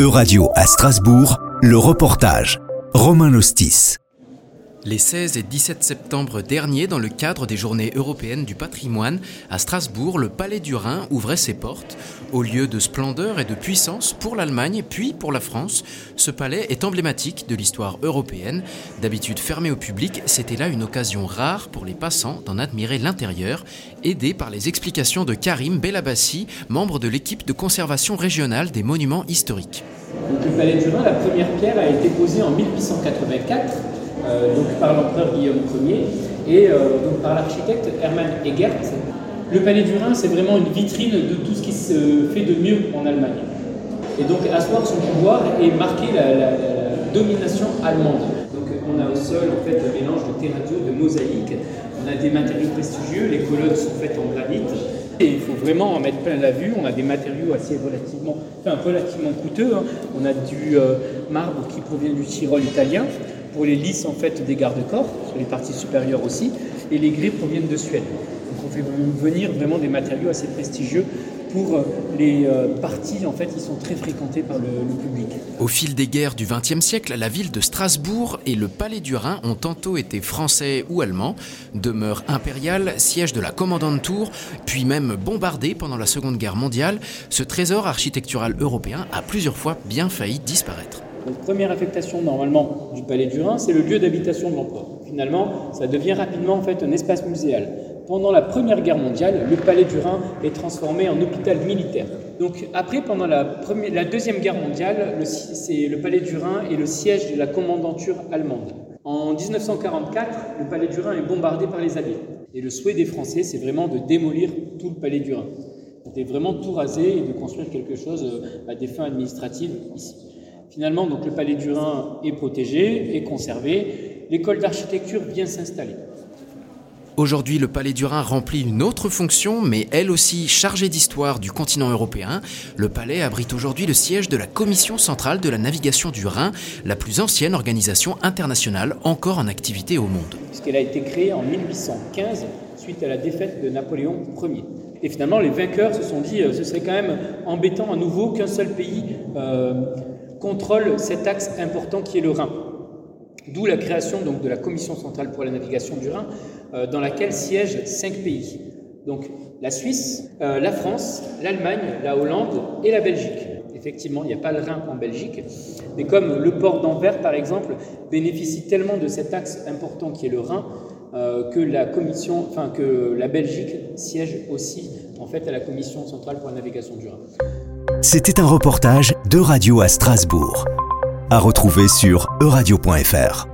Euradio à Strasbourg, le reportage. Romain Lostis. Les 16 et 17 septembre dernier, dans le cadre des Journées européennes du patrimoine, à Strasbourg, le Palais du Rhin ouvrait ses portes. Au lieu de splendeur et de puissance pour l'Allemagne, puis pour la France, ce palais est emblématique de l'histoire européenne. D'habitude fermé au public, c'était là une occasion rare pour les passants d'en admirer l'intérieur, aidé par les explications de Karim Belabassi, membre de l'équipe de conservation régionale des monuments historiques. le Palais du Rhin, la première pierre a été posée en 1884 euh, donc par l'empereur Guillaume Ier et euh, donc par l'architecte Hermann Egert. Le Palais du Rhin, c'est vraiment une vitrine de tout ce qui se fait de mieux en Allemagne. Et donc asseoir son pouvoir et marquer la, domination allemande. Donc on a au sol en fait un mélange de terrature, de mosaïque. On a des matériaux prestigieux, les colonnes sont faites en granit. Et il faut vraiment en mettre plein la vue. On a des matériaux assez relativement, enfin, relativement coûteux. Hein. On a du euh, marbre qui provient du Tyrol italien pour les lisses en fait des garde-corps, sur les parties supérieures aussi, et les grilles proviennent de Suède. Donc on fait venir vraiment des matériaux assez prestigieux pour euh, les euh, parties en fait qui sont très fréquentées par le, public. Au fil des guerres du XXe siècle, la ville de Strasbourg et le palais du Rhin ont tantôt été français ou allemands, demeure impériale, siège de la commandante tour, puis même bombardé pendant la Seconde Guerre mondiale, ce trésor architectural européen a plusieurs fois bien failli disparaître. Donc, première affectation normalement du Palais du Rhin, c'est le lieu d'habitation de l'empereur. Finalement, ça devient rapidement en fait un espace muséal. Pendant la Première Guerre mondiale, le Palais du Rhin est transformé en hôpital militaire. Donc après, pendant la, Deuxième Guerre mondiale, le, le Palais du Rhin est le siège de la commandanture allemande. En 1944, le Palais du Rhin est bombardé par les Alliés. Et le souhait des Français, c'est vraiment de démolir tout le Palais du Rhin. C'était vraiment tout raser et de construire quelque chose euh, à des fins administratives ici. Finalement, donc, le palais du Rhin est protégé, est conservé. L'école d'architecture vient s'installer. Aujourd'hui, le Palais du Rhin remplit une autre fonction, mais elle aussi chargée d'histoire du continent européen. Le palais abrite aujourd'hui le siège de la Commission centrale de la navigation du Rhin, la plus ancienne organisation internationale encore en activité au monde. Puisqu'elle a été créée en 1815 suite à la défaite de Napoléon Ier. Et finalement, les vainqueurs se sont dit, euh, ce serait quand même embêtant à nouveau qu'un seul pays euh, contrôle cet axe important qui est le Rhin. D'où la création donc, de la Commission centrale pour la navigation du Rhin, euh, dans laquelle siègent cinq pays. Donc la Suisse, euh, la France, l'Allemagne, la Hollande et la Belgique. Effectivement, il n'y a pas le Rhin en Belgique, mais comme le port d'Anvers, par exemple, bénéficie tellement de cet axe important qui est le Rhin, euh, que la que la Belgique siège aussi en fait à la Commission centrale pour la navigation du Rhin. C'était un reportage de Radio à Strasbourg. À retrouver sur euradio.fr.